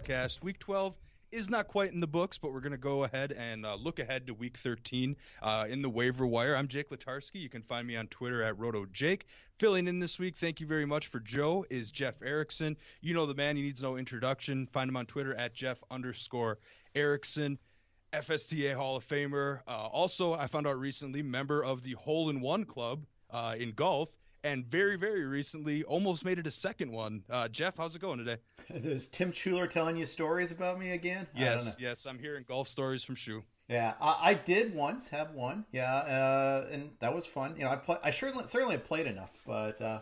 Podcast. Week 12 is not quite in the books, but we're going to go ahead and uh, look ahead to week 13 uh, in the waiver wire. I'm Jake Letarski. You can find me on Twitter at RotoJake. Filling in this week, thank you very much for Joe, is Jeff Erickson. You know the man, he needs no introduction. Find him on Twitter at Jeff underscore Erickson. FSTA Hall of Famer. Uh, also, I found out recently, member of the Hole in One Club uh, in golf, and very, very recently, almost made it a second one. Uh, Jeff, how's it going today? Is Tim Schuler telling you stories about me again? Yes, yes, I'm hearing golf stories from Shu. Yeah, I, I did once have one. Yeah, uh, and that was fun. You know, I play, I certainly certainly played enough, but uh,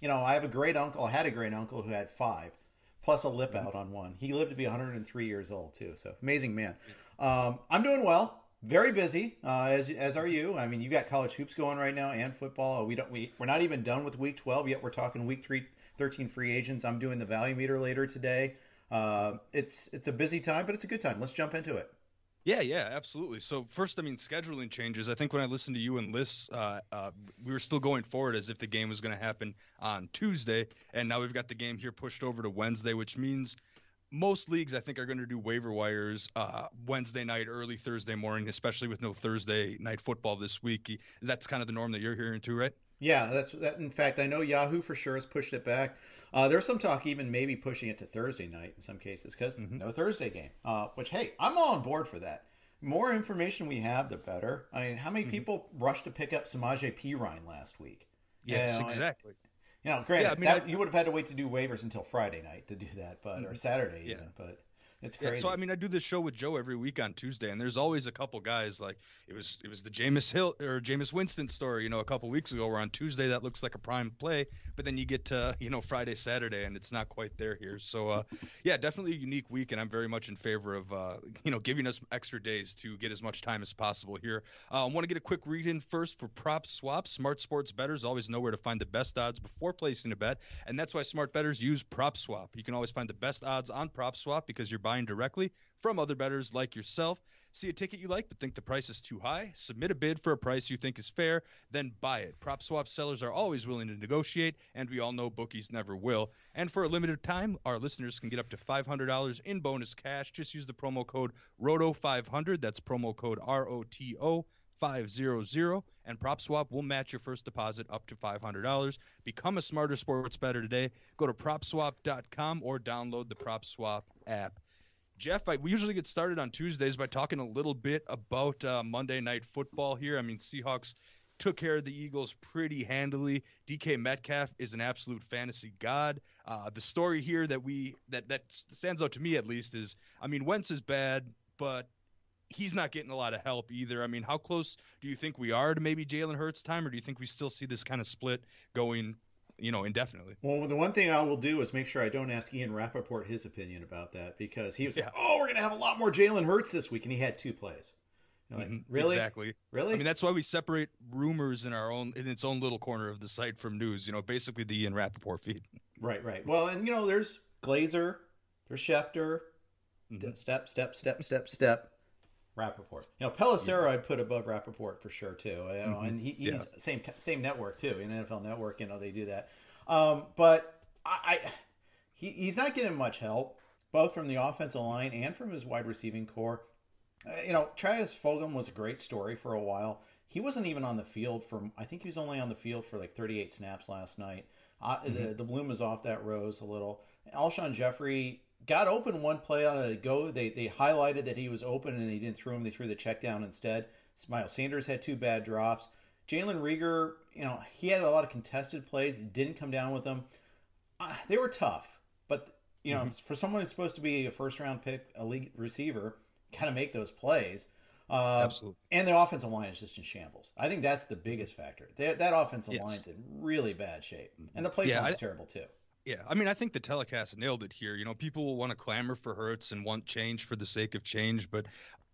you know, I have a great uncle. I had a great uncle who had five, plus a lip out on one. He lived to be 103 years old too. So amazing man. Um, I'm doing well. Very busy, uh, as as are you. I mean, you've got college hoops going right now and football. We don't we we're not even done with week 12 yet. We're talking week three, 13 free agents. I'm doing the value meter later today. Uh, it's it's a busy time, but it's a good time. Let's jump into it. Yeah, yeah, absolutely. So first, I mean, scheduling changes. I think when I listened to you and Liz, uh, uh, we were still going forward as if the game was going to happen on Tuesday, and now we've got the game here pushed over to Wednesday, which means most leagues I think are going to do waiver wires uh, Wednesday night, early Thursday morning, especially with no Thursday night football this week. That's kind of the norm that you're hearing too, right? Yeah, that's that. In fact, I know Yahoo for sure has pushed it back. Uh, there's some talk even maybe pushing it to Thursday night in some cases because no Thursday game. Uh, which hey, I'm all on board for that. More information we have, the better. I mean, how many people rushed to pick up Samaje Perine last week? Yes, You know, and- exactly. You know, granted, Yeah, I mean, that, I- you would have had to wait to do waivers until Friday night to do that, but or mm-hmm. Saturday Yeah. even. But It's crazy. Yeah, so I mean, I do this show with Joe every week on Tuesday, and there's always a couple guys like it was it was the Jameis Hill or Jameis Winston story, you know, a couple weeks ago. Where on Tuesday that looks like a prime play, but then you get to you know Friday, Saturday, and it's not quite there here. So uh, yeah, definitely a unique week, and I'm very much in favor of uh, you know giving us extra days to get as much time as possible here. Uh, I want to get a quick read in first for PropSwaps. Smart sports betters always know where to find the best odds before placing a bet, and that's why smart betters use PropSwap. You can always find the best odds on PropSwap because you're buying directly from other bettors like yourself. See a ticket you like but think the price is too high? Submit a bid for a price you think is fair, then buy it. PropSwap sellers are always willing to negotiate, and we all know bookies never will. And for a limited time, our listeners can get up to $500 in bonus cash. Just use the promo code ROTO500. That's promo code R O T O 500 and PropSwap will match your first deposit up to $500. Become a smarter sports better today. Go to propswap.com or download the PropSwap app. Jeff, I, we usually get started on Tuesdays by talking a little bit about uh, Monday Night Football here. I mean, Seahawks took care of the Eagles pretty handily. DK Metcalf is an absolute fantasy god. Uh, the story here that we that that stands out to me at least is, I mean, Wentz is bad, but he's not getting a lot of help either. I mean, how close do you think we are to maybe Jalen Hurts time, or do you think we still see this kind of split going, you know, indefinitely? Well, the one thing I will do is make sure I don't ask Ian Rapoport his opinion about that because he was yeah. like, "Oh, we're gonna have a lot more Jalen Hurts this week," and he had two plays. Like, mm-hmm. Really? Exactly. Really? I mean, that's why we separate rumors in our own in its own little corner of the site from news. You know, basically the Ian Rapoport feed. Right. Right. Well, and you know, there's Glazer, there's Schefter, mm-hmm. step, step, step, step, step. Rapoport. You know, Pelissero yeah. I'd put above Rapoport for sure too. You know, mm-hmm. and he, he's yeah. same same network too. In NFL Network, you know, they do that. Um, but I, I he, he's not getting much help, both from the offensive line and from his wide receiving corps. Uh, you know, Travis Fulgham was a great story for a while. He wasn't even on the field for. I think he was only on the field for like 38 snaps last night. Uh, mm-hmm. the, the bloom is off that rose a little. Alshon Jeffery got open one play on a go. They they highlighted that he was open and they didn't throw him. They threw the check down instead. Miles Sanders had two bad drops. Jalen Reagor, you know, he had a lot of contested plays. Didn't come down with them. Uh, they were tough, but you know, mm-hmm. for someone who's supposed to be a first round pick, a league receiver, kind of make those plays. Uh, Absolutely. And the offensive line is just in shambles. I think that's the biggest factor. That, that offensive yes. line's in really bad shape, and the play yeah, is terrible too. Yeah, I mean, I think the telecast nailed it here. You know, people will want to clamor for Hurts and want change for the sake of change, but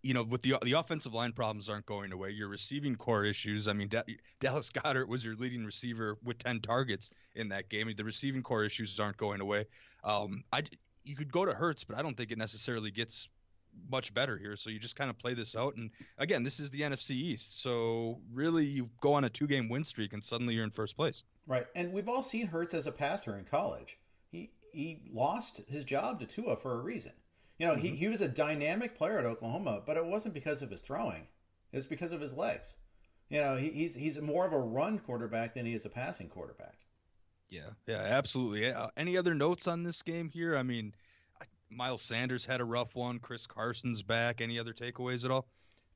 you know, with the the offensive line problems aren't going away. Your receiving corps issues. I mean, Dallas Goddard was your leading receiver with 10 targets in that game. The receiving corps issues aren't going away. Um, I you could go to Hurts, but I don't think it necessarily gets much better here. So you just kind of play this out. And again, this is the NFC East. So really, you go on a two game win streak and suddenly you're in first place. Right. And we've all seen Hurts as a passer in college. He he lost his job to Tua for a reason. You know, mm-hmm. he, he was a dynamic player at Oklahoma, but it wasn't because of his throwing. It's because of his legs. You know, he, he's he's more of a run quarterback than he is a passing quarterback. Yeah, yeah, absolutely. Uh, any other notes on this game here? I mean, Miles Sanders had a rough one. Chris Carson's back. Any other takeaways at all?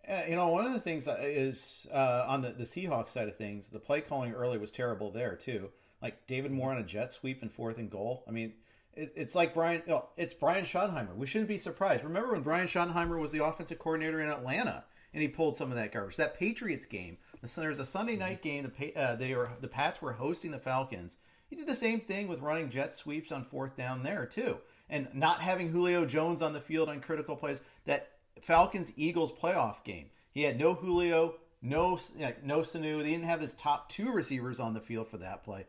Uh, you know, one of the things is uh, on the, the Seahawks side of things, the play calling early was terrible there too. Like David Moore on a jet sweep and fourth and goal. I mean, it, it's like Brian. Oh, it's Brian Schottenheimer. We shouldn't be surprised. Remember when Brian Schottenheimer was the offensive coordinator in Atlanta and he pulled some of that garbage. That Patriots game. There's a Sunday night game. The uh, they were the Pats were hosting the Falcons. He did the same thing with running jet sweeps on fourth down there too, and not having Julio Jones on the field on critical plays. That Falcons Eagles playoff game. He had no Julio, no no Sanu. They didn't have his top two receivers on the field for that play.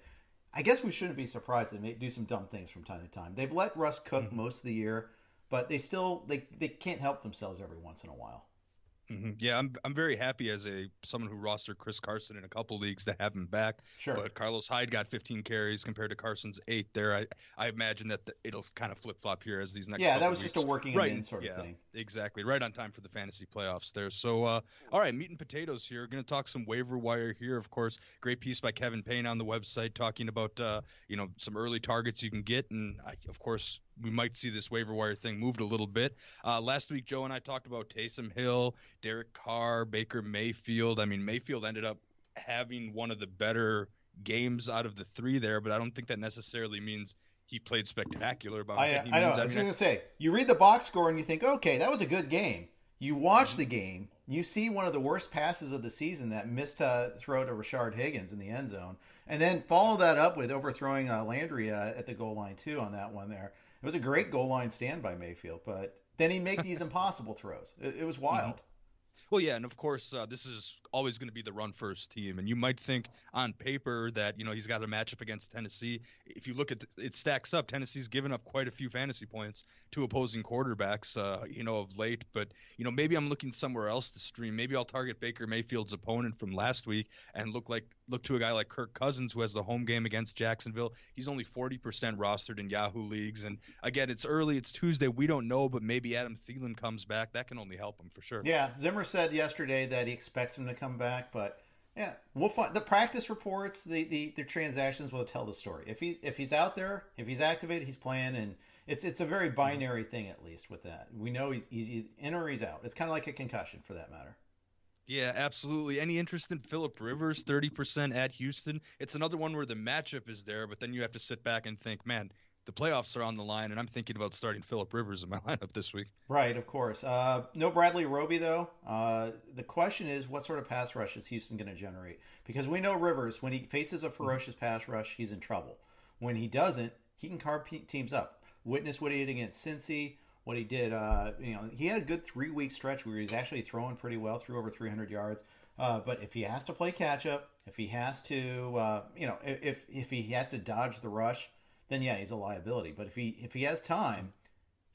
I guess we shouldn't be surprised they may do some dumb things from time to time. They've let Russ cook mm-hmm. most of the year, but they still they they can't help themselves every once in a while. Mm-hmm. Yeah, I'm I'm very happy as a someone who rostered Chris Carson in a couple leagues to have him back. Sure. But Carlos Hyde got 15 carries compared to Carson's eight. There, I I imagine that the, it'll kind of flip flop here as these next. Yeah, that was weeks. just a working right. in sort yeah, of thing. Exactly, right on time for the fantasy playoffs there. So, uh, all right, meat and potatoes here. Going to talk some waiver wire here. Of course, great piece by Kevin Payne on the website talking about uh, you know some early targets you can get, and I, of course we might see this waiver wire thing moved a little bit. Uh, last week, Joe and I talked about Taysom Hill, Derek Carr, Baker Mayfield. I mean, Mayfield ended up having one of the better games out of the three there, but I don't think that necessarily means he played spectacular. By I, I know. I was gonna say, you read the box score and you think, okay, that was a good game. You watch the game, you see one of the worst passes of the season, that missed uh, throw to Rashard Higgins in the end zone, and then follow that up with overthrowing uh, Landry uh, at the goal line too on that one there. It was a great goal line stand by Mayfield, but then he made these impossible throws. It, it was wild. Well, yeah, and of course, uh, this is always going to be the run first team. And you might think on paper that you know he's got a matchup against Tennessee. If you look at it, stacks up. Tennessee's given up quite a few fantasy points to opposing quarterbacks, uh, you know, of late. But you know, maybe I'm looking somewhere else to stream. Maybe I'll target Baker Mayfield's opponent from last week and look like look to a guy like Kirk Cousins who has the home game against Jacksonville. He's only 40% rostered in Yahoo leagues. And again, it's early. It's Tuesday. We don't know, but maybe Adam Thielen comes back. That can only help him for sure. Yeah, Zimmer said yesterday that he expects him to come back, but yeah, we'll find the practice reports, the, the the transactions will tell the story. If he's if he's out there, if he's activated, he's playing, and it's it's a very binary thing at least with that. We know he's, he's in or he's out. It's kind of like a concussion for that matter. Yeah, absolutely. Any interest in Philip Rivers, 30% at Houston? It's another one where the matchup is there, but then you have to sit back and think, man, the playoffs are on the line, and I'm thinking about starting Philip Rivers in my lineup this week. Right, of course. Uh, no Bradley Roby though. Uh, the question is, what sort of pass rush is Houston going to generate? Because we know Rivers, when he faces a ferocious pass rush, he's in trouble. When he doesn't, he can carve teams up. Witness what he did against Cincy. What he did, uh, you know, he had a good three week stretch where he's actually throwing pretty well, threw over 300 yards. Uh, but if he has to play catch up, if he has to, uh, you know, if if he has to dodge the rush, then yeah, he's a liability. But if he if he has time,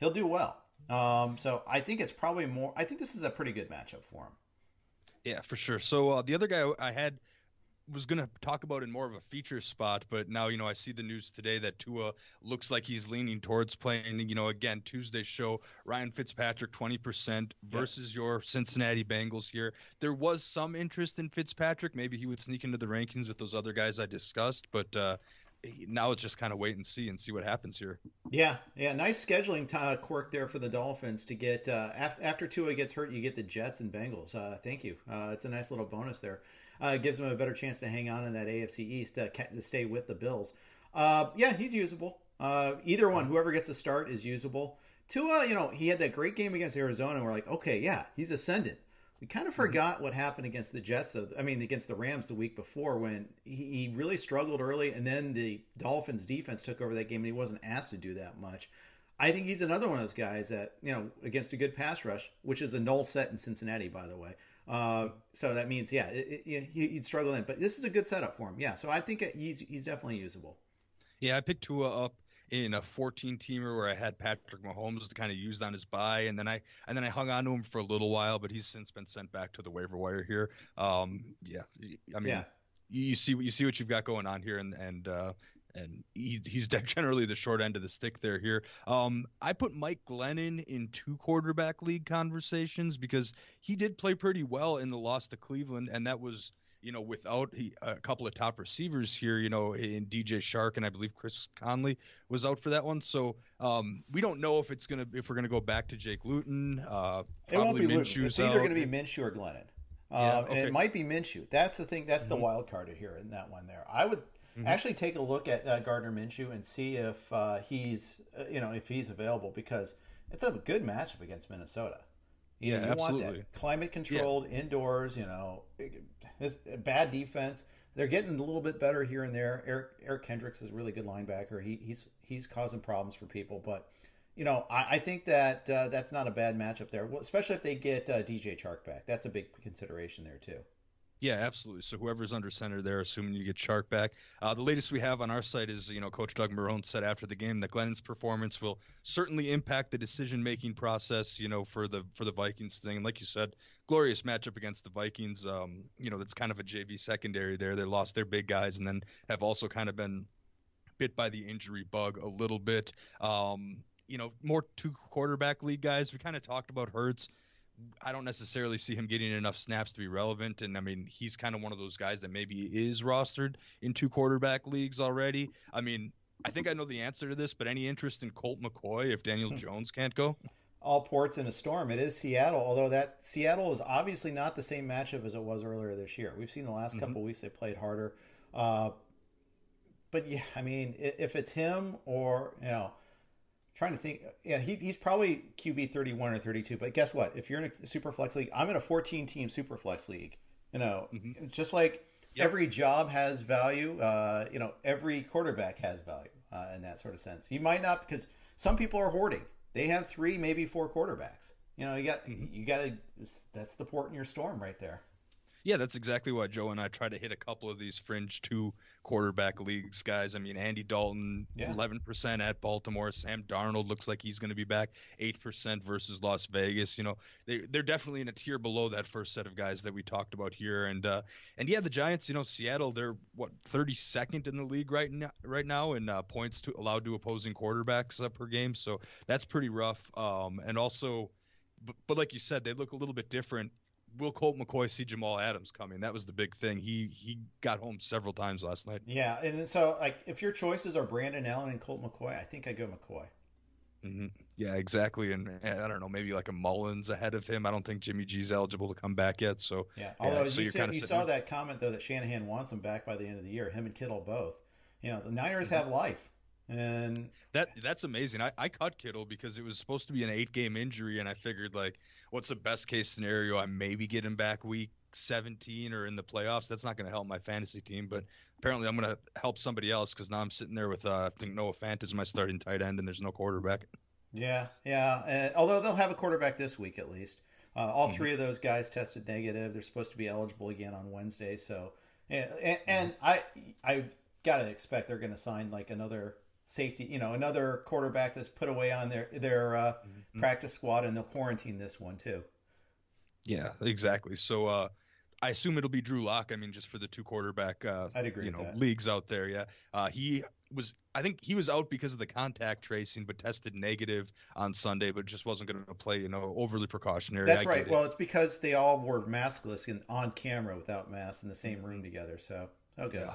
he'll do well. Um, so I think it's probably more. I think this is a pretty good matchup for him. Yeah, for sure. So uh, the other guy I had was going to talk about in more of a feature spot, but now, you know, I see the news today that Tua looks like he's leaning towards playing, you know, again, Tuesday show, Ryan Fitzpatrick 20% versus yeah. your Cincinnati Bengals here. There was some interest in Fitzpatrick. Maybe he would sneak into the rankings with those other guys I discussed, but uh, now it's just kind of wait and see and see what happens here. Yeah, yeah, nice scheduling t- quirk there for the Dolphins to get uh, after, after Tua gets hurt, you get the Jets and Bengals. Uh, thank you. Uh, it's a nice little bonus there uh, gives them a better chance to hang on in that AFC East to, to stay with the Bills. Uh, yeah, he's usable. Uh, either one, whoever gets a start is usable. Tua, you know, he had that great game against Arizona. We're like, okay, yeah, he's ascendant. We kind of mm-hmm. forgot what happened against the Jets. Though, I mean, against the Rams the week before when he, really struggled early, and then the Dolphins defense took over that game, and he wasn't asked to do that much. I think he's another one of those guys that you know against a good pass rush, which is a null set in Cincinnati, by the way. Uh, so that means, yeah, it, it, he'd struggle in. But this is a good setup for him. Yeah, so I think he's he's definitely usable. Yeah, I picked Tua up in a 14 teamer where I had Patrick Mahomes to kind of use on his buy, and then I and then I hung on to him for a little while, but he's since been sent back to the waiver wire here. Um, yeah, I mean, yeah. you see you see what you've got going on here, and and uh, and he, he's generally the short end of the stick there here. Um, I put Mike Glennon in two quarterback league conversations because he did play pretty well in the loss to Cleveland, and that was you know without he, a couple of top receivers here, you know in DJ Chark and I believe Chris Conley was out for that one. So um, we don't know if it's gonna if we're gonna go back to Jake Luton. Uh, it won't be Luton. It's either going to be Minshew or Glennon. Uh, yeah, okay. and it might be Minshew. That's the thing. That's mm-hmm. the wild card here in that one. There, I would Mm-hmm. Actually, take a look at uh, Gardner Minshew and see if uh, he's uh, you know if he's available because it's a good matchup against Minnesota. You yeah, you absolutely. Want that climate controlled, yeah. indoors. You know, this bad defense. They're getting a little bit better here and there. Eric Eric Kendricks is a really good linebacker. He, he's he's causing problems for people, but you know, I, I think that uh, that's not a bad matchup there, well, especially if they get uh, DJ Chark back. That's a big consideration there too. Yeah, absolutely. So whoever's under center there, assuming you get Chark back. Uh, the latest we have on our site is, you know, Coach Doug Marrone said after the game that Glennon's performance will certainly impact the decision-making process, you know, for the for the Vikings thing. And like you said, glorious matchup against the Vikings. Um, you know, that's kind of a JV secondary there. They lost their big guys and then have also kind of been bit by the injury bug a little bit. Um, you know, more two quarterback league guys. We kind of talked about Hurts. I don't necessarily see him getting enough snaps to be relevant. And I mean, he's kind of one of those guys that maybe is rostered in two quarterback leagues already. I mean, I think I know the answer to this, but any interest in Colt McCoy if Daniel Jones can't go? All ports in a storm. It is Seattle, although that Seattle is obviously not the same matchup as it was earlier this year. We've seen the last mm-hmm. couple weeks they played harder. Uh, but yeah, I mean, if it's him or you know, trying to think, yeah, he, he's probably QB thirty one or thirty two. But guess what? If you're in a super flex league, I'm in a fourteen team super flex league. You know, mm-hmm. just like yep. every job has value. Uh, you know, every quarterback has value uh, in that sort of sense. You might not because some people are hoarding. They have three, maybe four quarterbacks. You know, you got mm-hmm. you got to. That's the port in your storm right there. Yeah, that's exactly why Joe and I try to hit a couple of these fringe two quarterback leagues, guys. I mean, Andy Dalton, yeah. 11% at Baltimore. Sam Darnold looks like he's going to be back 8% versus Las Vegas. You know, they, they're definitely in a tier below that first set of guys that we talked about here. And uh, and yeah, the Giants, you know, Seattle, they're what 32nd in the league right now, right now in uh, points to allowed to opposing quarterbacks uh, per game. So that's pretty rough. Um, and also, but, but like you said, they look a little bit different will Colt McCoy see Jamal Adams coming? That was the big thing. He he got home several times last night. Yeah, and so like if your choices are Brandon Allen and Colt McCoy, I think I go McCoy. Mm-hmm. Yeah, exactly. And, and, I don't know, maybe like a Mullens ahead of him. I don't think Jimmy G's eligible to come back yet. So yeah, although yeah, so you, said, you saw that comment though that Shanahan wants him back by the end of the year. Him and Kittle both. You know, the Niners mm-hmm. have life. And that that's amazing. I, I cut Kittle because it was supposed to be an eight game injury, and I figured like, what's the best case scenario? I maybe get him back week 17 or in the playoffs. That's not going to help my fantasy team, but apparently I'm going to help somebody else because now I'm sitting there with uh, I think Noah Fant is my starting tight end, and there's no quarterback. Yeah, yeah. And, although they'll have a quarterback this week at least. Uh, all mm-hmm. three of those guys tested negative. They're supposed to be eligible again on Wednesday. So, and, and, and mm-hmm. I I gotta expect they're going to sign like another safety, you know, another quarterback that's put away on their their uh, mm-hmm. practice squad, and they'll quarantine this one too. Yeah, exactly. So uh, I assume it'll be Drew Lock. I mean, just for the two quarterback, uh, I'd agree. You know, leagues out there. Yeah, uh, he was. I think he was out because of the contact tracing, but tested negative on Sunday, but just wasn't going to play. You know, overly precautionary. That's I right. Well, it's because they all were maskless and on camera without masks in the same room together. So, okay. Yeah.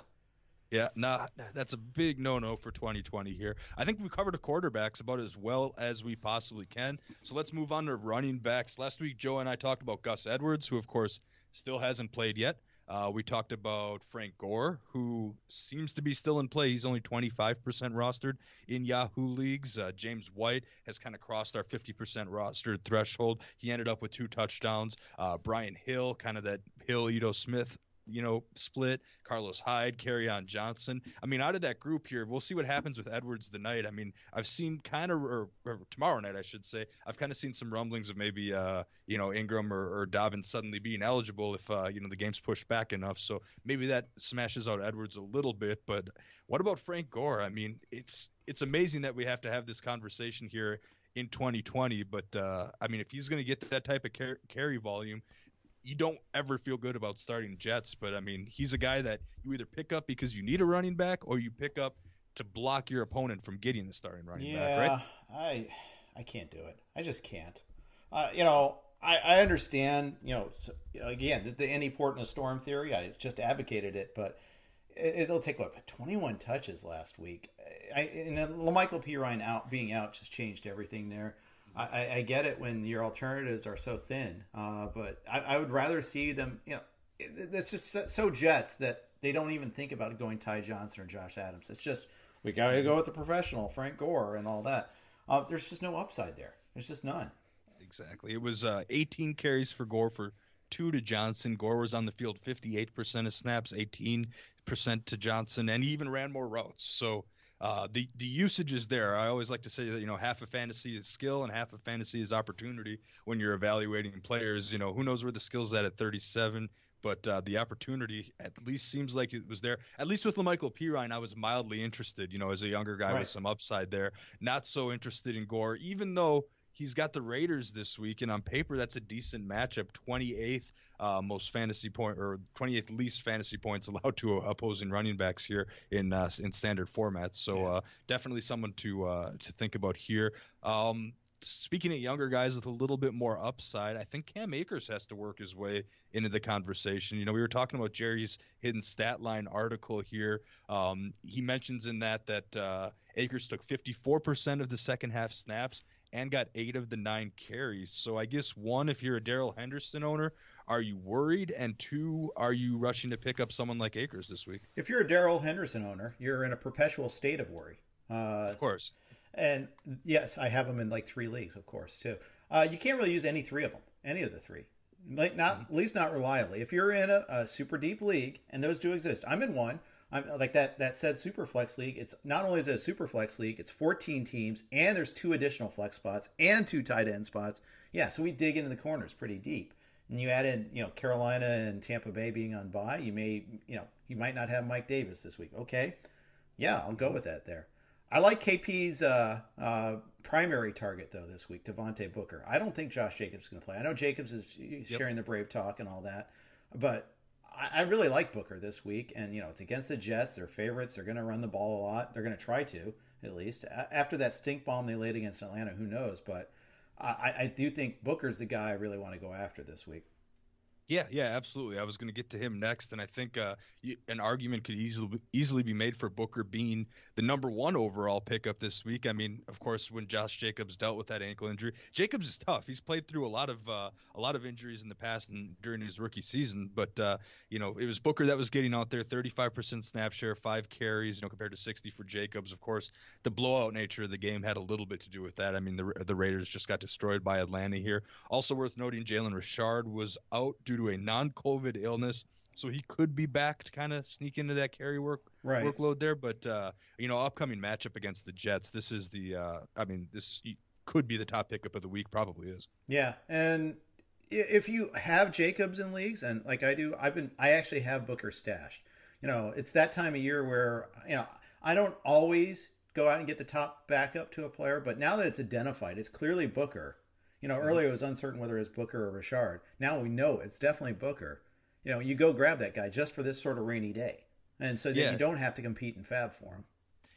Yeah, nah, that's a big no-no for 2020 here. I think we covered the quarterbacks about as well as we possibly can. So let's move on to running backs. Last week, Joe and I talked about Gus Edwards, who of course still hasn't played yet. Uh, we talked about Frank Gore, who seems to be still in play. He's only 25% rostered in Yahoo leagues. Uh, James White has kind of crossed our 50% rostered threshold. He ended up with two touchdowns. Uh, Brian Hill, kind of that Hill Ito Smith you know, split. Carlos Hyde, Kerryon Johnson. I mean, out of that group here, we'll see what happens with Edwards tonight. I mean, I've seen kind of, or, or, tomorrow night, I should say, I've kind of seen some rumblings of maybe, uh, you know, Ingram or, or Dobbins suddenly being eligible if, uh, you know, the game's pushed back enough. So maybe that smashes out Edwards a little bit. But what about Frank Gore? I mean, it's it's amazing that we have to have this conversation here in 2020. But uh, I mean, if he's going to get that type of car- carry volume, you don't ever feel good about starting Jets, but I mean, he's a guy that you either pick up because you need a running back or you pick up to block your opponent from getting the starting running yeah, back, right? I I can't do it. I just can't. Uh, you know, I, I understand, you know, so, again, the, the any port in a storm theory, I just advocated it, but it, will take what 21 touches last week. I and La'Mical Perine out being out just changed everything there. I, I get it when your alternatives are so thin, uh, but I, I, would rather see them. You know, it, it's just so Jets that they don't even think about going Ty Johnson or Josh Adams. It's just we got to go with the professional Frank Gore and all that. Uh, there's just no upside there. There's just none. Exactly. It was uh, 18 carries for Gore for two to Johnson. Gore was on the field 58% of snaps, 18% to Johnson, and he even ran more routes. So uh, the the usage is there. I always like to say that you know half of fantasy is skill and half of fantasy is opportunity. When you're evaluating players, you know who knows where the skill's at at 37, but uh, the opportunity at least seems like it was there. At least with La'Mical Perine, I was mildly interested. You know, as a younger guy right. with some upside there. Not so interested in Gore, even though he's got the Raiders this week, and on paper that's a decent matchup. 28th uh, most fantasy point or 28th least fantasy points allowed to opposing running backs here in uh, in standard formats. So yeah. uh, definitely someone to uh, to think about here. Um, speaking of younger guys with a little bit more upside, I think Cam Akers has to work his way into the conversation. You know, we were talking about Jerry's hidden stat line article here. Um, he mentions in that that uh, Akers took 54% of the second half snaps and got eight of the nine carries. So I guess one, if you're a Darrell Henderson owner, are you worried? And two, are you rushing to pick up someone like Akers this week? If you're a Darrell Henderson owner, you're in a perpetual state of worry. Uh, of course. And yes, I have them in like three leagues, of course, too. Uh, you can't really use any three of them, any of the three, like not mm-hmm. at least not reliably. If you're in a, a, super deep league, and those do exist, I'm in one. I'm like that. That said, super flex league. It's not only is it a super flex league, it's 14 teams, and there's two additional flex spots and two tight end spots. Yeah, so we dig into the corners pretty deep. And you add in, you know, Carolina and Tampa Bay being on bye, you may, you know, you might not have Mike Davis this week. Okay, yeah, I'll go with that there. I like KP's uh, uh, primary target though this week, Devontae Booker. I don't think Josh Jacobs is going to play. I know Jacobs is sharing yep. the brave talk and all that, but I, I, really like Booker this week. And you know, it's against the Jets. They're favorites. They're going to run the ball a lot. They're going to try to at least after that stink bomb they laid against Atlanta. Who knows? But I, I do think Booker's the guy I really want to go after this week. Yeah, yeah, absolutely. I was going to get to him next, and I think uh, an argument could easily easily be made for Booker being the number one overall pickup this week. I mean, of course, when Josh Jacobs dealt with that ankle injury, Jacobs is tough. He's played through a lot of uh, a lot of injuries in the past and during his rookie season, but uh, you know, it was Booker that was getting out there, 35% snap share, five carries, you know, compared to 60 for Jacobs. Of course, the blowout nature of the game had a little bit to do with that. I mean, the the Raiders just got destroyed by Atlanta here. Also worth noting, Jalen Richard was out due to a non-COVID illness, so he could be back to kind of sneak into that carry work right. workload there. But uh, you know, upcoming matchup against the Jets, this is the, uh, I mean, this could be the top pickup of the week. Probably is. Yeah, and if you have Jacobs in leagues, and like I do, I've been, I actually have Booker stashed. You know, it's that time of year where you know I don't always go out and get the top backup to a player, but now that it's identified, it's clearly Booker you know, earlier it was uncertain whether it's Booker or Richard. Now we know it's definitely Booker. You know, you go grab that guy just for this sort of rainy day, and so that yeah. you don't have to compete in FAAB for him.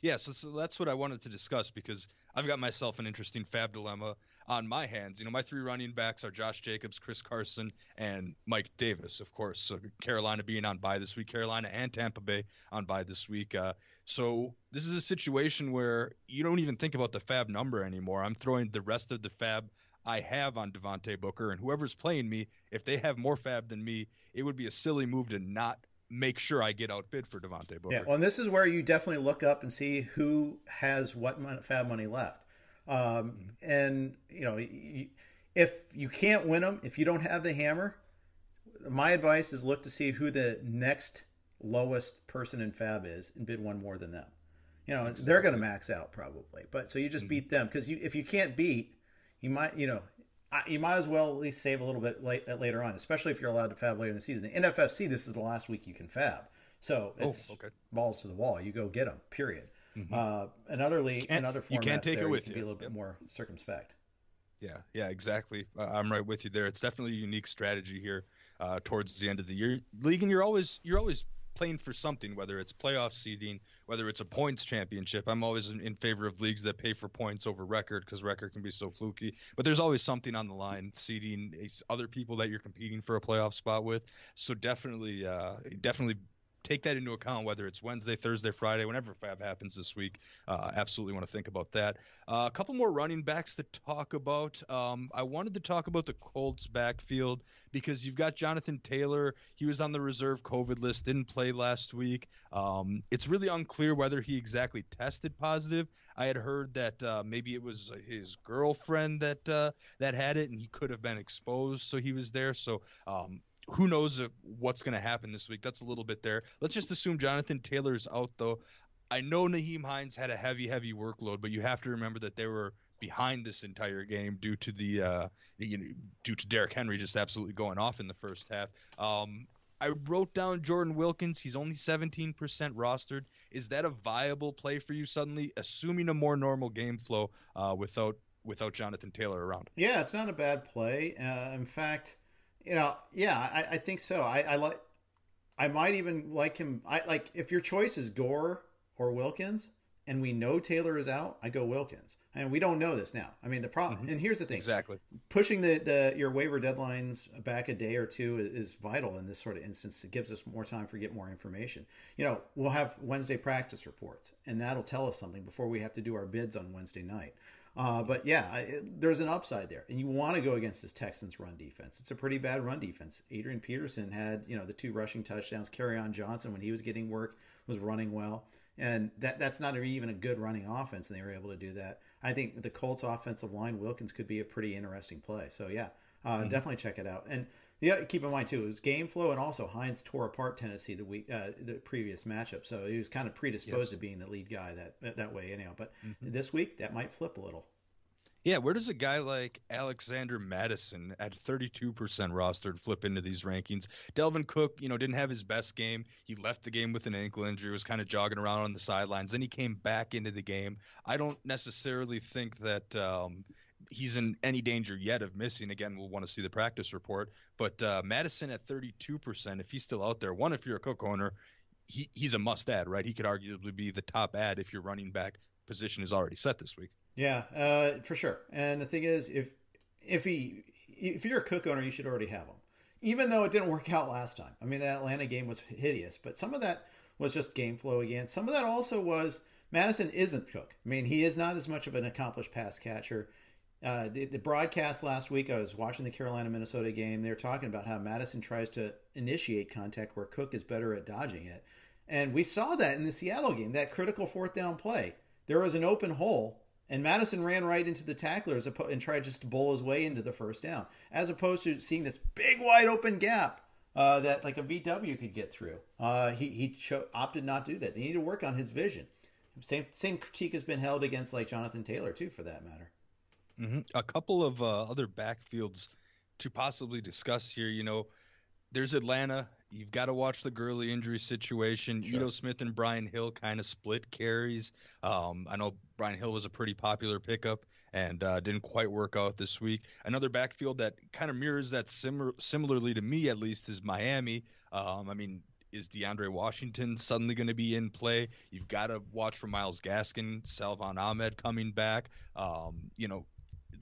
Yeah, so, so, that's what I wanted to discuss because I've got myself an interesting FAAB dilemma on my hands. You know, my three running backs are Josh Jacobs, Chris Carson, and Mike Davis, of course. So Carolina being on bye this week, Carolina and Tampa Bay on bye this week. Uh, so this is a situation where you don't even think about the FAAB number anymore. I'm throwing the rest of the FAAB I have on Devontae Booker, and whoever's playing me, if they have more FAAB than me, it would be a silly move to not make sure I get outbid for Devontae Booker. Yeah, well, and this is where you definitely look up and see who has what FAAB money left. Um, mm-hmm. And you know, if you can't win them, if you don't have the hammer, my advice is look to see who the next lowest person in FAAB is and bid one more than them. You know, they're going to max out probably, but so you just mm-hmm. beat them because you if you can't beat you might, you know, you might as well at least save a little bit late, uh, later on, especially if you're allowed to FAAB later in the season. The NFFC, this is the last week you can FAAB, so oh, it's oh, okay. balls to the wall. You go get them. Period. Mm-hmm. Uh, another league, another format, you can't take there, it with you. Can you. Be a little bit more circumspect. Yeah, yeah, exactly. Uh, I'm right with you there. It's definitely a unique strategy here uh, towards the end of the year league, and you're always you're always playing for something, whether it's playoff seeding, whether it's a points championship. I'm always in, in favor of leagues that pay for points over record because record can be so fluky. But there's always something on the line, seeding other people that you're competing for a playoff spot with. So definitely, uh, definitely take that into account, whether it's Wednesday, Thursday, Friday, whenever FAAB happens this week. Uh, absolutely want to think about that. Uh, a couple more running backs to talk about. Um, I wanted to talk about the Colts backfield because you've got Jonathan Taylor. He was on the reserve COVID list, didn't play last week. Um, it's really unclear whether he exactly tested positive. I had heard that uh, maybe it was his girlfriend that uh, that had it, and he could have been exposed, so he was there. So um, who knows what's going to happen this week? That's a little bit there. Let's just assume Jonathan Taylor's out, though. I know Nyheim Hines had a heavy, heavy workload, but you have to remember that they were behind this entire game due to the uh, you know, due to Derrick Henry just absolutely going off in the first half. Um, I wrote down Jordan Wilkins. He's only 17% rostered. Is that a viable play for you suddenly, assuming a more normal game flow uh, without without Jonathan Taylor around? Yeah, it's not a bad play. Uh, in fact, you know, yeah, I, I think so. I, I like. I might even like him. I like if your choice is Gore or Wilkins. and we know Taylor is out, I go Wilkins. And we don't know this now. I mean, the problem, mm-hmm. and here's the thing: exactly pushing the, the your waiver deadlines back a day or two is, is, vital in this sort of instance. It gives us more time for get more information. You know, we'll have Wednesday practice reports, and that'll tell us something before we have to do our bids on Wednesday night. Uh, but yeah, it, there's an upside there, and you want to go against this Texans run defense. It's a pretty bad run defense. Adrian Peterson had you know the two rushing touchdowns. Kerryon Johnson, when he was getting work, was running well, and that that's not even a good running offense, and they were able to do that. I think the Colts offensive line Wilkins could be a pretty interesting play. So yeah, uh, mm-hmm. definitely check it out. And yeah, keep in mind too, it was game flow, and also Hines tore apart Tennessee the week uh, the previous matchup, so he was kind of predisposed yes. to being the lead guy that that way anyhow. But mm-hmm. this week that might flip a little. Yeah, where does a guy like Alexander Mattison at 32% rostered flip into these rankings? Dalvin Cook, you know, didn't have his best game. He left the game with an ankle injury, was kind of jogging around on the sidelines. Then he came back into the game. I don't necessarily think that um, he's in any danger yet of missing. Again, we'll want to see the practice report. But uh, Mattison at 32%, if he's still out there, one, if you're a Cook owner, he, he's a must add, right? He could arguably be the top add if your running back position is already set this week. Yeah, uh, for sure. And the thing is, if if he if you're a Cook owner, you should already have him. Even though it didn't work out last time. I mean, the Atlanta game was hideous, but some of that was just game flow again. Some of that also was Mattison isn't Cook. I mean, he is not as much of an accomplished pass catcher. Uh, the, the, broadcast last week, I was watching the Carolina Minnesota game. They were talking about how Mattison tries to initiate contact where Cook is better at dodging it. And we saw that in the Seattle game, that critical fourth down play. There was an open hole and Mattison ran right into the tacklers and tried just to bowl his way into the first down, as opposed to seeing this big wide open gap uh, that like a VW could get through. Uh, he he cho- opted not to do that. They need to work on his vision. Same same critique has been held against like Jonathan Taylor too, for that matter. Mm-hmm. A couple of uh, other backfields to possibly discuss here. You know, there's Atlanta You've got to watch the Gurley injury situation. Sure. Ito Smith and Brian Hill kind of split carries. Um, I know Brian Hill was a pretty popular pickup and uh, didn't quite work out this week. Another backfield that kind of mirrors that similar, similarly to me at least is Miami. Um, I mean, is DeAndre Washington suddenly going to be in play? You've got to watch for Myles Gaskin, Salvon Ahmed coming back. Um, you know,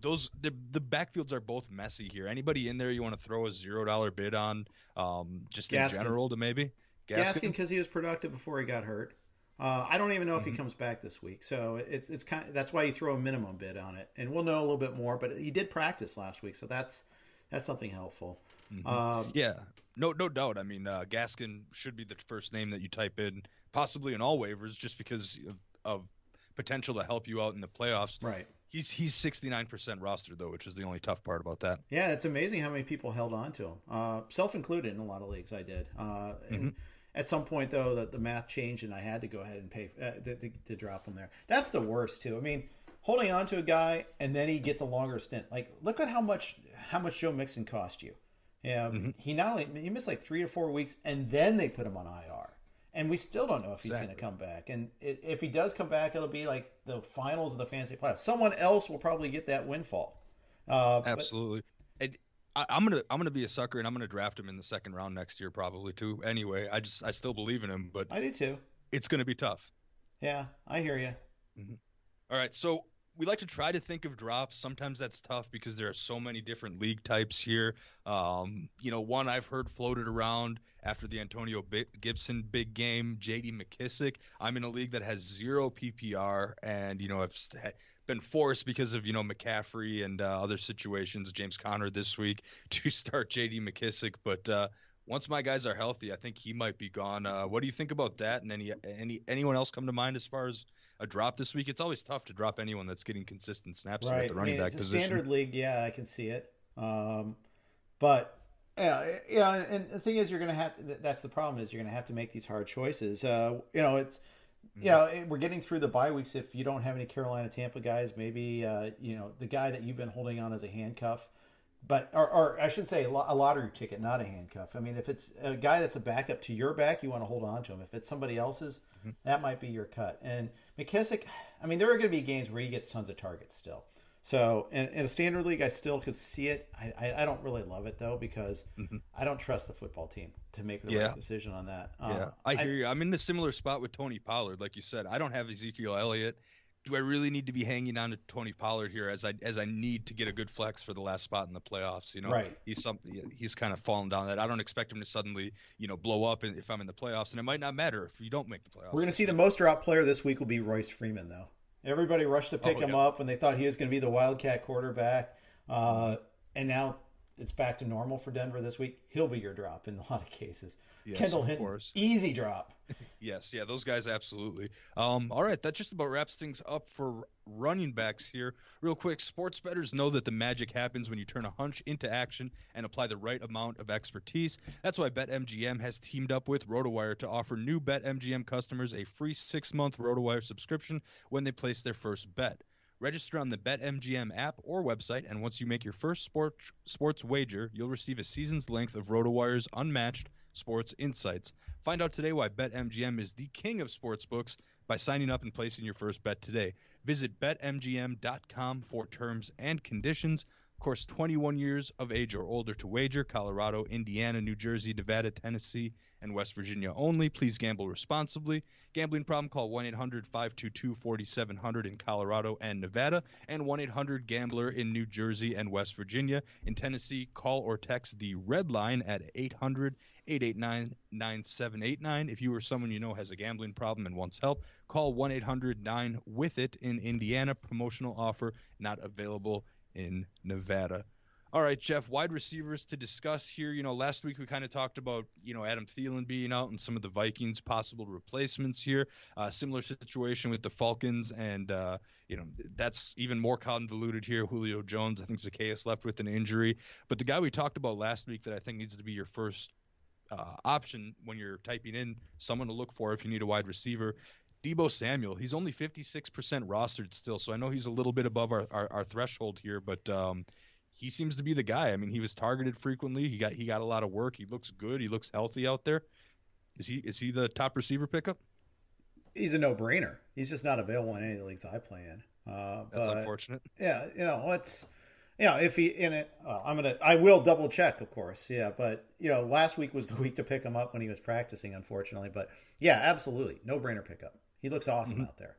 those the, the backfields are both messy here. Anybody in there you want to throw a zero dollar bid on, um, just Gaskin. in general to maybe Gaskin because he was productive before he got hurt. Uh, I don't even know if mm-hmm. he comes back this week, so it's it's kind of, that's why you throw a minimum bid on it, and we'll know a little bit more. But he did practice last week, so that's that's something helpful. Mm-hmm. Um, yeah, no no doubt. I mean, uh, Gaskin should be the first name that you type in, possibly in all waivers, just because of, of potential to help you out in the playoffs. Right. He's he's 69% rostered though, which is the only tough part about that. Yeah, it's amazing how many people held on to him, uh, self included in a lot of leagues. I did. Uh, mm-hmm. At some point though, that the math changed and I had to go ahead and pay uh, to, to, to drop him there. That's the worst too. I mean, holding on to a guy and then he gets a longer stint. Like, look at how much how much Joe Mixon cost you. Yeah, mm-hmm. he not only he missed like three to four weeks, and then they put him on IR and we still don't know if exactly. he's going to come back. And if he does come back, it'll be like the finals of the fantasy playoffs. Someone else will probably get that windfall. Uh, Absolutely. But, and I, I'm gonna I'm gonna be a sucker, and I'm gonna draft him in the second round next year, probably too. Anyway, I just I still believe in him, but I do too. It's gonna be tough. Yeah, I hear you. Mm-hmm. All right, so we like to try to think of drops. Sometimes that's tough because there are so many different league types here. Um, you know, one I've heard floated around after the Antonio B- Gibson big game, J.D. McKissic. I'm in a league that has zero PPR, and you know I've been forced because of you know McCaffrey and uh, other situations. James Conner this week to start J.D. McKissic, but uh, once my guys are healthy, I think he might be gone. Uh, what do you think about that? And any any anyone else come to mind as far as a drop this week? It's always tough to drop anyone that's getting consistent snaps right. at the running back position. Standard league, yeah, I can see it. Um, but yeah, yeah, and the thing is, you're gonna have. To, that's the problem is you're gonna have to make these hard choices. Uh, you know, it's. Yeah, you know, we're getting through the bye weeks. If you don't have any Carolina Tampa guys, maybe uh, you know the guy that you've been holding on as a handcuff but or, or, I should say a lottery ticket, not a handcuff. I mean, if it's a guy that's a backup to your back, you want to hold on to him. If it's somebody else's, mm-hmm. that might be your cut. And McKissic, I mean, there are going to be games where he gets tons of targets still. So in, in, a standard league, I still could see it. I, I, I don't really love it though because mm-hmm. I don't trust the football team to make the yeah. right decision on that. yeah, um, I hear I, you. I'm in a similar spot with Tony Pollard, like you said. I don't have Ezekiel Elliott. Do I really need to be hanging on to Tony Pollard here as I as I need to get a good flex for the last spot in the playoffs? You know, right. he's something he's kind of fallen down that. I don't expect him to suddenly you know blow up if I'm in the playoffs, and it might not matter if you don't make the playoffs. We're going to see the most drop player this week will be Royce Freeman though. Everybody rushed to pick oh, him yeah. up when they thought he was going to be the Wildcat quarterback. Uh, and now it's back to normal for Denver this week. He'll be your drop in a lot of cases. Yes, Kendall Hinton, easy drop. yes, yeah, those guys absolutely. Um, all right, that just about wraps things up for running backs here. Real quick, sports bettors know that the magic happens when you turn a hunch into action and apply the right amount of expertise. That's why BetMGM has teamed up with RotoWire to offer new BetMGM customers a free six-month RotoWire subscription when they place their first bet. Register on the BetMGM app or website, and once you make your first sport, sports wager, you'll receive a season's length of RotoWire's unmatched sports insights. Find out today why BetMGM is the king of sports books by signing up and placing your first bet today. Visit betmgm.com for terms and conditions course, 21 years of age or older to wager. Colorado, Indiana, New Jersey, Nevada, Tennessee, and West Virginia only. Please gamble responsibly. Gambling problem? Call 1 800 522 4700 in Colorado and Nevada, and 1 800 Gambler in New Jersey and West Virginia. In Tennessee, call or text the red line at 800 889 9789. If you or someone you know has a gambling problem and wants help, call 1 800 9 with it in Indiana. Promotional offer not available in Nevada. All right, Jeff, wide receivers to discuss here. You know, last week we kind of talked about, you know, Adam Thielen being out and some of the Vikings' possible replacements here. Uh, similar situation with the Falcons, and, uh, you know, that's even more convoluted here. Julio Jones, I think Zacchaeus left with an injury. But the guy we talked about last week that I think needs to be your first uh, option when you're typing in someone to look for if you need a wide receiver Deebo Samuel, he's only 56% rostered still, so I know he's a little bit above our, our, our threshold here, but um, he seems to be the guy. I mean, he was targeted frequently. He got he got a lot of work. He looks good. He looks healthy out there. Is he is he the top receiver pickup? He's a no brainer. He's just not available in any of the leagues I play in. Uh, That's but, unfortunate. Yeah, you know, it's yeah. If he in it, uh, I'm gonna. I will double check, of course. Yeah, but you know, last week was the week to pick him up when he was practicing, unfortunately. But yeah, absolutely, no brainer pickup. He looks awesome mm-hmm. out there.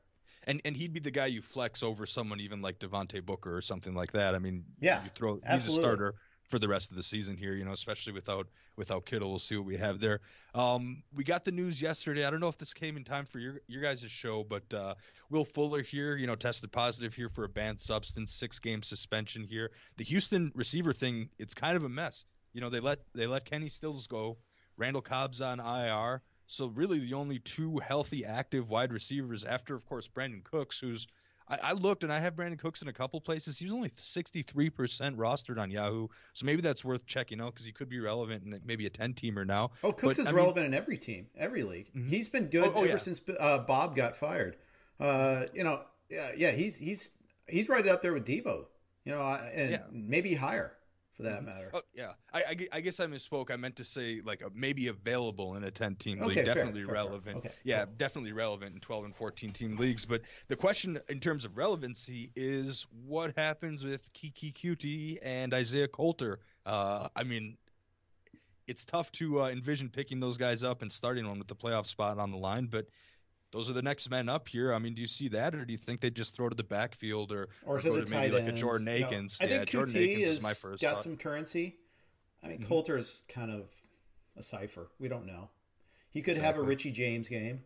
And and he'd be the guy you flex over someone even like Devontae Booker or something like that. I mean, yeah, you throw absolutely. he's a starter for the rest of the season here, you know, especially without without Kittle. We'll see what we have there. Um, we got the news yesterday. I don't know if this came in time for your your guys' show, but uh, Will Fuller here, you know, tested positive here for a banned substance, six game suspension here. The Houston receiver thing, it's kind of a mess. You know, they let they let Kenny Stills go. Randall Cobb's on IR. So really, the only two healthy, active wide receivers after, of course, Brandin Cooks, who's I, I, looked and I have Brandin Cooks in a couple places. He was only 63% rostered on Yahoo, so maybe that's worth checking out because he could be relevant in maybe a 10 teamer now. Oh, Cooks but, is I relevant mean, in every team, every league. Mm-hmm. He's been good oh, oh, ever yeah. since uh, Bob got fired. Uh, you know, yeah, yeah, he's he's he's right up there with Deebo. You know, and yeah. maybe higher for that mm-hmm. matter. Oh, yeah, I, I, I, guess I misspoke. I meant to say like a, maybe available in a 10 team league. Okay, definitely fair, relevant. Fair, Okay, yeah, cool. definitely relevant in 12 and 14 team leagues. But the question in terms of relevancy is what happens with Keke Coutee and Isaiah Coulter. Uh, I mean, it's tough to uh, envision picking those guys up and starting one with the playoff spot on the line, but those are the next men up here. I mean, do you see that, or do you think they just throw to the backfield, or or, or to to maybe like a Jordan Akins? No, I think yeah, Jordan Akins is my first. Got thought. some currency. I mean, mm-hmm. Coulter is kind of a cipher. We don't know. He could exactly. have a Richie James game,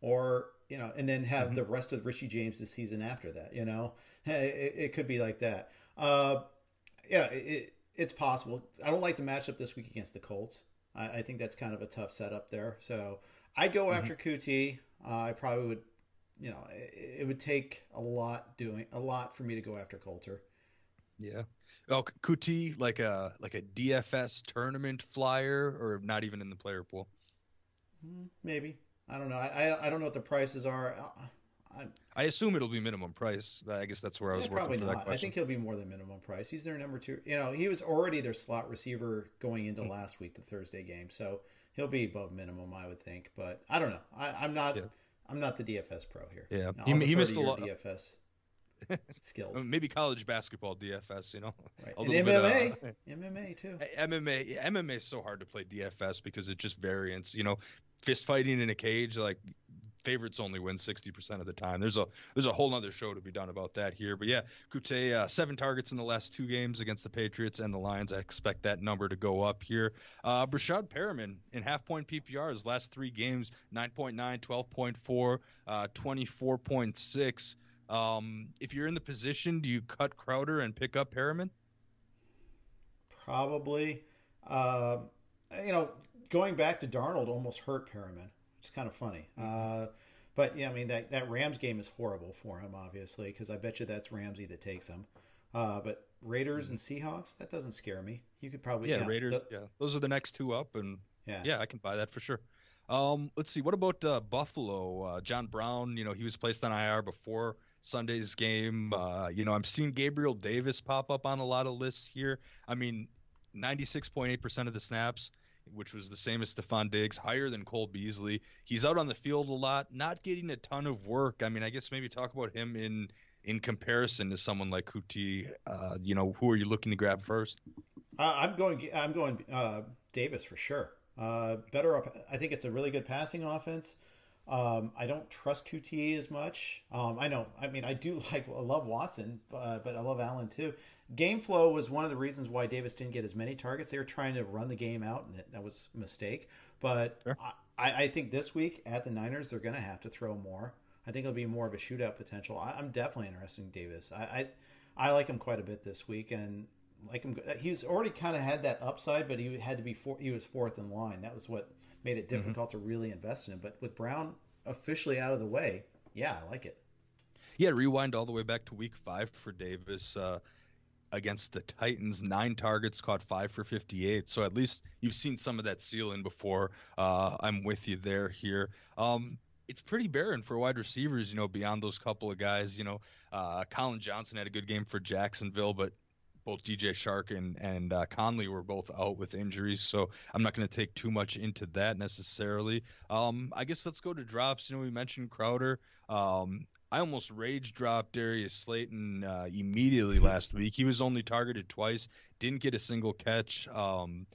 or you know, and then have mm-hmm. the rest of Richie James the season after that. You know, it, it could be like that. Uh, yeah, it, it's possible. I don't like the matchup this week against the Colts. I, I think that's kind of a tough setup there. So I'd go mm-hmm. after Coutee. Uh, I probably would, you know, it, it, would take a lot doing a lot for me to go after Coulter. Yeah. Oh, Coutee like a like a DFS tournament flyer, or not even in the player pool. Hmm, maybe I don't know. I I, I don't know what the prices are. Uh, I, I assume it'll be minimum price. I guess that's where I was yeah, probably not. I think he'll be more than minimum price. He's their number two. You know, he was already their slot receiver going into mm-hmm. last week, the Thursday game. So he'll be above minimum, I would think. But I don't know. I, am not. Yeah. I'm not the DFS pro here. Yeah, no, he, he missed a lot. Of DFS. skills. Maybe college basketball DFS, you know. Right. A And little bit, MMA, uh, MMA too. MMA yeah, MMA is so hard to play DFS because it just variants. You know, fist fighting in a cage, like favorites only win 60% of the time. There's a there's a whole other show to be done about that here. But yeah, Coutee, uh, seven targets in the last two games against the Patriots and the Lions. I expect that number to go up here. Uh, Breshad Perriman in half point PPR his last three games 9.9, 12.4, uh, 24.6. Um, if you're in the position, do you cut Crowder and pick up Perriman? Probably. Uh, you know, going back to Darnold almost hurt Perriman. It's kind of funny. Uh, but yeah, I mean that that Rams game is horrible for him, obviously, because I bet you that's Ramsey that takes him. Uh, but Raiders and Seahawks, that doesn't scare me. You could probably Yeah, Raiders. the- yeah, those are the next two up, and yeah. yeah, I can buy that for sure. Um, let's see. What about uh, Buffalo? Uh, John Brown. You know, he was placed on IR before Sunday's game. Uh, you know, I'm seeing Gabriel Davis pop up on a lot of lists here. I mean, 96.8% of the snaps, which was the same as Stefon Diggs, higher than Cole Beasley. He's out on the field a lot, not getting a ton of work. I mean, I guess maybe talk about him in in comparison to someone like Coutee. Uh, you know, who are you looking to grab first? Uh, I'm going. I'm going uh, Davis for sure. Uh, better up. I think it's a really good passing offense. Um, I don't trust Coutee as much. Um, I know. I mean, I do like. I love Watson, uh, but I love Allen too. Game flow was one of the reasons why Davis didn't get as many targets. They were trying to run the game out, and that, that was a mistake. But Sure. I, I think this week at the Niners, they're going to have to throw more. I think it'll be more of a shootout potential. I, I'm definitely interested in Davis. I, I I like him quite a bit this week, and like him. He's already kind of had that upside, but he had to be four, he was fourth in line. That was what made it difficult to really invest in him. But with Brown officially out of the way, yeah, I like it. Yeah, rewind all the way back to week five for Davis uh, against the Titans. Nine targets, caught five for 58. So at least you've seen some of that ceiling before. Uh, I'm with you there here. Um, it's pretty barren for wide receivers, you know, beyond those couple of guys. You know, uh, Collin Johnson had a good game for Jacksonville, but both DJ Chark and and uh, Conley were both out with injuries, so I'm not going to take too much into that necessarily. Um, I guess let's go to drops. You know, we mentioned Crowder. Um, I almost rage dropped Darius Slayton uh, immediately last week. He was only targeted twice, didn't get a single catch. Um,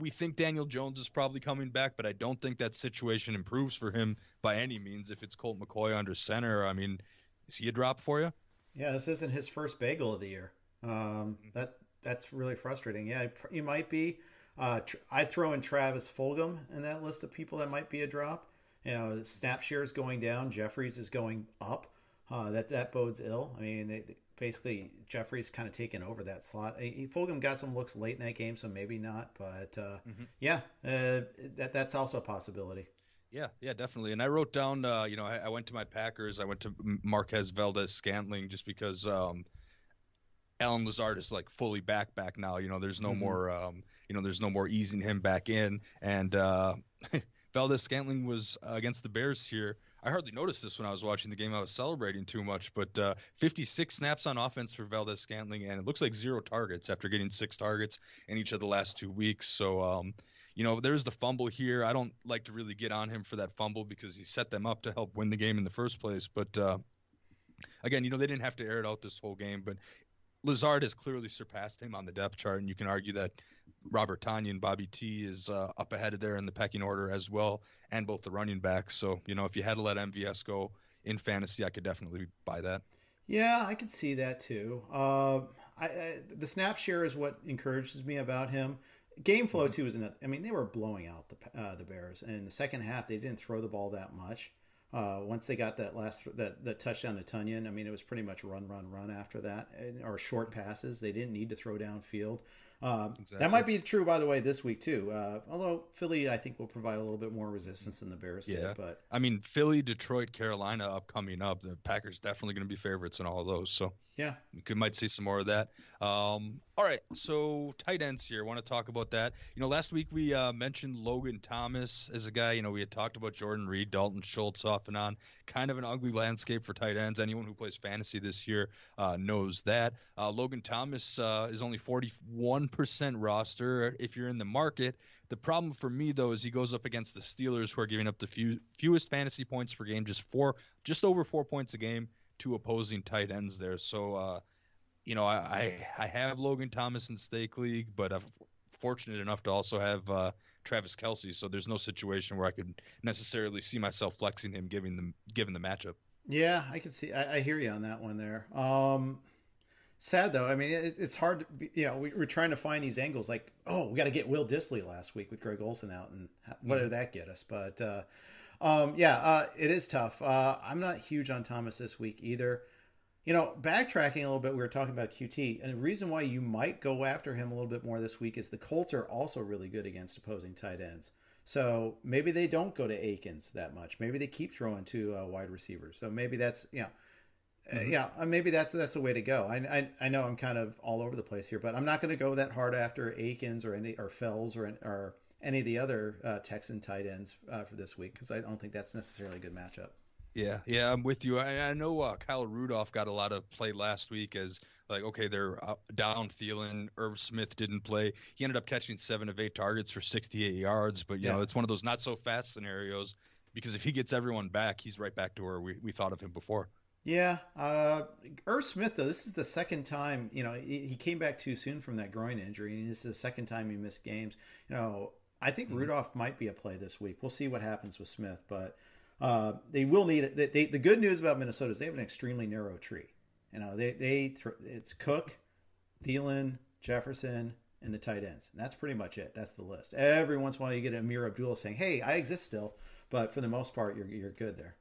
we think Daniel Jones is probably coming back, but I don't think that situation improves for him by any means. If it's Colt McCoy under center, I mean, is he a drop for you? Yeah, this isn't his first bagel of the year. Um, that that's really frustrating. Yeah, you might be. Uh, tr- I'd throw in Travis Fulgham in that list of people that might be a drop. You know, snap share is going down. Jeffries is going up. Uh, that that bodes ill. I mean, they, they- basically Jeffries kind of taken over that slot. He, Fulgham got some looks late in that game, so maybe not. But uh, yeah, uh, that that's also a possibility. Yeah, yeah, definitely. And I wrote down, uh, you know, I, I went to my Packers. I went to Marquez Valdez Scantling just because um, Allen Lazard is like fully back back now. You know, there's no Mhm. more, um, you know, there's no more easing him back in. And uh, Valdes-Scantling was uh, against the Bears here. I hardly noticed this when I was watching the game. I was celebrating too much, but uh, 56 snaps on offense for Valdes-Scantling, and it looks like zero targets after getting six targets in each of the last two weeks. So, um, you know, there's the fumble here. I don't like to really get on him for that fumble because he set them up to help win the game in the first place. But uh, again, you know, they didn't have to air it out this whole game, but Lazard has clearly surpassed him on the depth chart, and you can argue that Robert Tonyan and Bobby T is uh, up ahead of there in the pecking order as well, and both the running backs. So, you know, if you had to let MVS go in fantasy, I could definitely buy that. Yeah, I could see that too. Uh, I, I, the snap share is what encourages me about him. Game flow too is another. I mean, they were blowing out the uh, the Bears, and in the second half they didn't throw the ball that much. Uh, once they got that last that that touchdown to Tonyan, I mean, it was pretty much run, run, run after that, and, or short passes. They didn't need to throw downfield. Um, Exactly. That might be true, by the way, this week too. Uh, although Philly, I think, will provide a little bit more resistance than the Bears Yeah. did. But I mean, Philly, Detroit, Carolina upcoming up. The Packers definitely going to be favorites in all of those. So yeah, you might see some more of that. Um, all right, so tight ends here. want to talk about that. You know, last week we uh, mentioned Logan Thomas as a guy. You know, we had talked about Jordan Reed, Dalton Schultz off and on. Kind of an ugly landscape for tight ends. Anyone who plays fantasy this year uh, knows that. Uh, Logan Thomas uh, is only 41% roster if you're in the market. The problem for me though is he goes up against the Steelers, who are giving up the few, fewest fantasy points per game, just four, just over four points a game. Two opposing tight ends there. So, uh, you know, I, I, I have Logan Thomas in stake league, but I'm fortunate enough to also have uh, Travis Kelce, So there's no situation where I could necessarily see myself flexing him, given the given the matchup. Yeah, I can see. I, I hear you on that one there. Um, sad though. I mean, it, it's hard. To be, you know, we, are trying to find these angles. Like, oh, we got to get Will Dissly last week with Greg Olsen out, and what mm-hmm. did that get us? But uh, um, yeah, uh, it is tough. Uh, I'm not huge on Thomas this week either. You know, backtracking a little bit, we were talking about Coutee, and the reason why you might go after him a little bit more this week is the Colts are also really good against opposing tight ends. So maybe they don't go to Akins that much. Maybe they keep throwing to uh, wide receivers. So maybe that's you know, uh, mm-hmm. yeah, uh, maybe that's that's the way to go. I, I, I know I'm kind of all over the place here, but I'm not going to go that hard after Akins or any or Fells or or any of the other uh, Texan tight ends uh, for this week because I don't think that's necessarily a good matchup. Yeah, yeah, I'm with you. I, I know uh, Kyle Rudolph got a lot of play last week as like okay, they're down Thielen. Irv Smith didn't play. He ended up catching seven of eight targets for 68 yards, but you yeah. know it's one of those not so fast scenarios because if he gets everyone back, he's right back to where we, we thought of him before. Yeah, uh, Irv Smith though this is the second time you know he, he came back too soon from that groin injury, and this is the second time he missed games. You know, I think mm-hmm. Rudolph might be a play this week. We'll see what happens with Smith, but uh, they will need it. They, the good news about Minnesota is they have an extremely narrow tree. You know, they they it's Cook, Thielen, Jefferson, and the tight ends. And that's pretty much it. That's the list. Every once in a while, you get Ameer Abdullah saying, "Hey, I exist still," but for the most part, you're you're good there.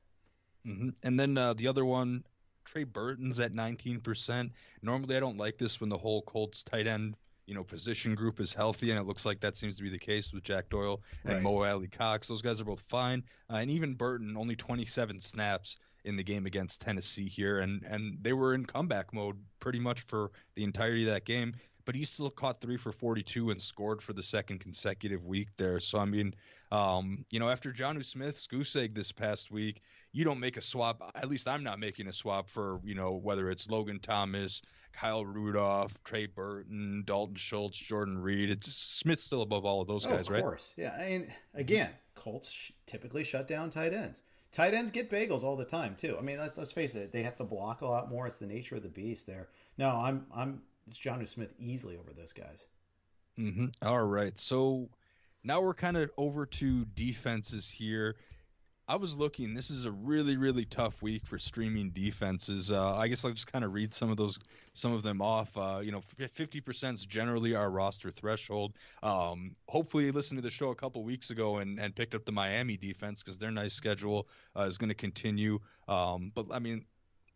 Mm-hmm. And then uh, the other one, Trey Burton's at 19%. Normally, I don't like this when the whole Colts tight end you know position group is healthy, and it looks like that seems to be the case with Jack Doyle and right. Mo Alie-Cox. Those guys are both fine, uh, and even Burton only 27 snaps in the game against Tennessee here, and and they were in comeback mode pretty much for the entirety of that game. But he still caught three for 42 and scored for the second consecutive week there. So I mean, um, you know, after Jonnu Smith's goose egg this past week, you don't make a swap. At least I'm not making a swap for you know whether it's Logan Thomas, Kyle Rudolph, Trey Burton, Dalton Schultz, Jordan Reed. It's Smith still above all of those oh, guys, right? Of course, yeah. I mean, again, Colts typically shut down tight ends. Tight ends get bagels all the time too. I mean, let's, let's face it; they have to block a lot more. It's the nature of the beast. There. No, I'm I'm it's Jonnu Smith easily over those guys. Mm-hmm. All right, so now we're kind of over to defenses here. I was looking. This is a really, really tough week for streaming defenses. Uh, I guess I'll just kind of read some of those, some of them off. Uh, you know, fifty percent is generally our roster threshold. Um, hopefully, you listened to the show a couple weeks ago and, and picked up the Miami defense because their nice schedule uh, is going to continue. Um, but I mean,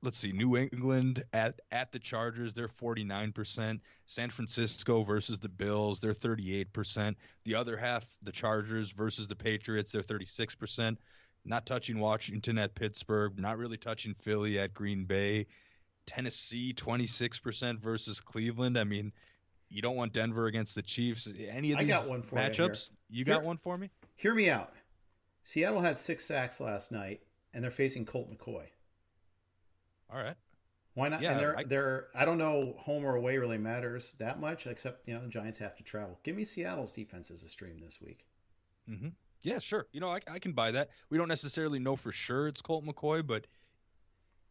let's see, New England at at the Chargers, they're 49%. San Francisco versus the Bills, they're 38%. The other half, the Chargers versus the Patriots, they're 36% not touching Washington at Pittsburgh, not really touching Philly at Green Bay, Tennessee 26% versus Cleveland. I mean, you don't want Denver against the Chiefs. Any of these I got one for matchups? You, you got one for me? Hear me out. Seattle had six sacks last night, and they're facing Colt McCoy. All right. Why not? Yeah, and they're I, they're I don't know home or away really matters that much, except you know the Giants have to travel. Give me Seattle's defense as a stream this week. Mm-hmm. Yeah, sure. You know, I, I can buy that. We don't necessarily know for sure it's Colt McCoy, but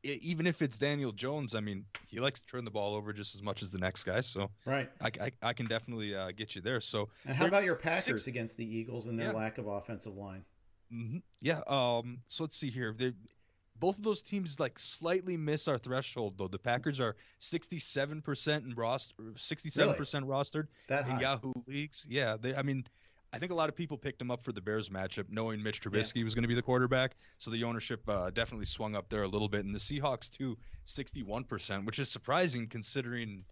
it, even if it's Daniel Jones, I mean, he likes to turn the ball over just as much as the next guy. So right, I, I, I can definitely uh, get you there. So and how about your Packers six, against the Eagles and their yeah. lack of offensive line? Mm-hmm. Yeah. Um. So let's see here. They both of those teams like slightly miss our threshold though. The Packers are 67% in roster, 67% really? rostered that in Yahoo leagues. Yeah, they. I mean, I think a lot of people picked him up for the Bears matchup, knowing Mitch Trubisky yeah. was going to be the quarterback. So the ownership uh, definitely swung up there a little bit. And the Seahawks, too, 61%, which is surprising considering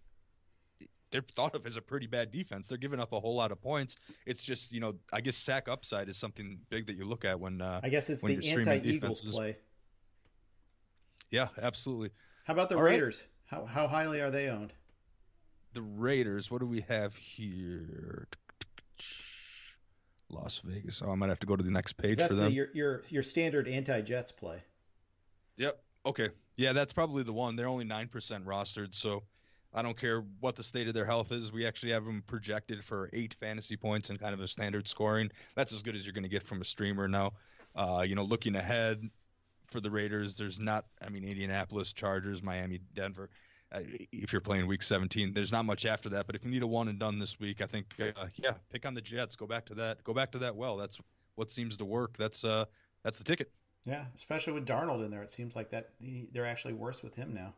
they're thought of as a pretty bad defense. They're giving up a whole lot of points. It's just, you know, I guess sack upside is something big that you look at when. Uh, I guess it's the anti Eagles play. Yeah, absolutely. How about the All Raiders? Right. How, how highly are they owned? The Raiders, what do we have here? Las Vegas. Oh, I might have to go to the next page for them. The, your, your your standard anti Jets play. Yep. Okay. Yeah, that's probably the one. They're only nine percent rostered, so I don't care what the state of their health is. We actually have them projected for eight fantasy points and kind of a standard scoring. That's as good as you're going to get from a streamer now. Uh, you know, looking ahead, for the Raiders. There's not, I mean, Indianapolis, Chargers, Miami, Denver. Uh, if you're playing Week 17, there's not much after that. But if you need a one and done this week, I think, uh, yeah, pick on the Jets. Go back to that. Go back to that well. That's what seems to work. That's uh, that's the ticket. Yeah, especially with Darnold in there, it seems like that he, they're actually worse with him now.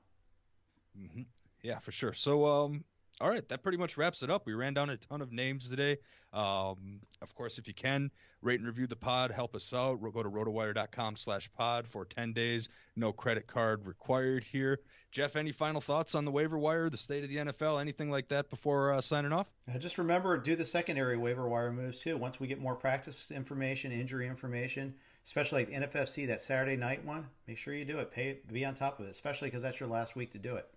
Mm-hmm. Yeah, for sure. So, um, all right, that pretty much wraps it up. We ran down a ton of names today. Um, of course, if you can, rate and review the pod, help us out. Go to rotowire.com slash pod for 10 days. No credit card required here. Jeff, any final thoughts on the waiver wire, the state of the NFL, anything like that before uh, signing off? Uh, just remember, do the secondary waiver wire moves too. Once we get more practice information, injury information, especially like the NFFC, that Saturday night one, make sure you do it. Pay, be on top of it, especially because that's your last week to do it.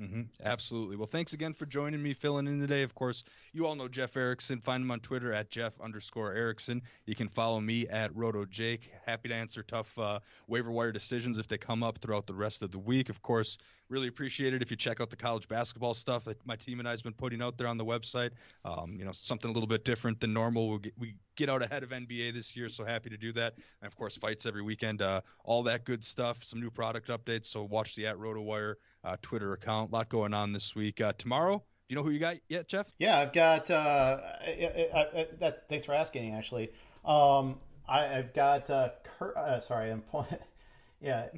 Mm-hmm. Absolutely. Well, thanks again for joining me, filling in today. Of course, you all know Jeff Erickson. Find him on Twitter at Jeff underscore Erickson. You can follow me at Roto Jake. Happy to answer tough uh, waiver wire decisions if they come up throughout the rest of the week. Of course, really appreciate it if you check out the college basketball stuff that my team and I has been putting out there on the website. Um, you know, something a little bit different than normal. We'll get, we get out ahead of NBA this year, so happy to do that. And of course, fights every weekend, uh, all that good stuff. Some new product updates. So watch the at RotoWire uh, Twitter account. A lot going on this week. Uh, tomorrow, do you know who you got yet, Jeff? Yeah, I've got. Uh, I, I, I, that, thanks for asking. Actually, um, I, have got. Uh, Kurt, uh, sorry, I'm. yeah,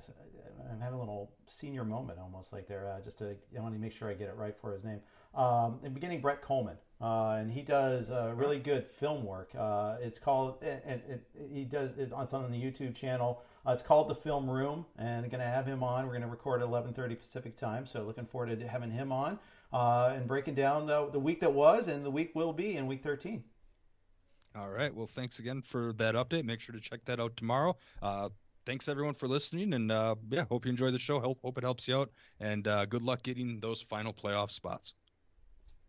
I'm having a little senior moment almost like there. Uh, just to, I want to make sure I get it right for his name. Um, in the beginning, Brett Coleman, uh, and he does uh, really good film work. Uh, it's called, and it, it, he does it's on the YouTube channel. Uh, it's called The Film Room, and I'm going to have him on. We're going to record at 11:30 Pacific time, so looking forward to having him on uh, and breaking down the, the week that was and the week will be in Week 13. All right. Well, thanks again for that update. Make sure to check that out tomorrow. Thanks everyone for listening, and uh, yeah, hope you enjoy the show. Hope hope it helps you out, and uh, good luck getting those final playoff spots.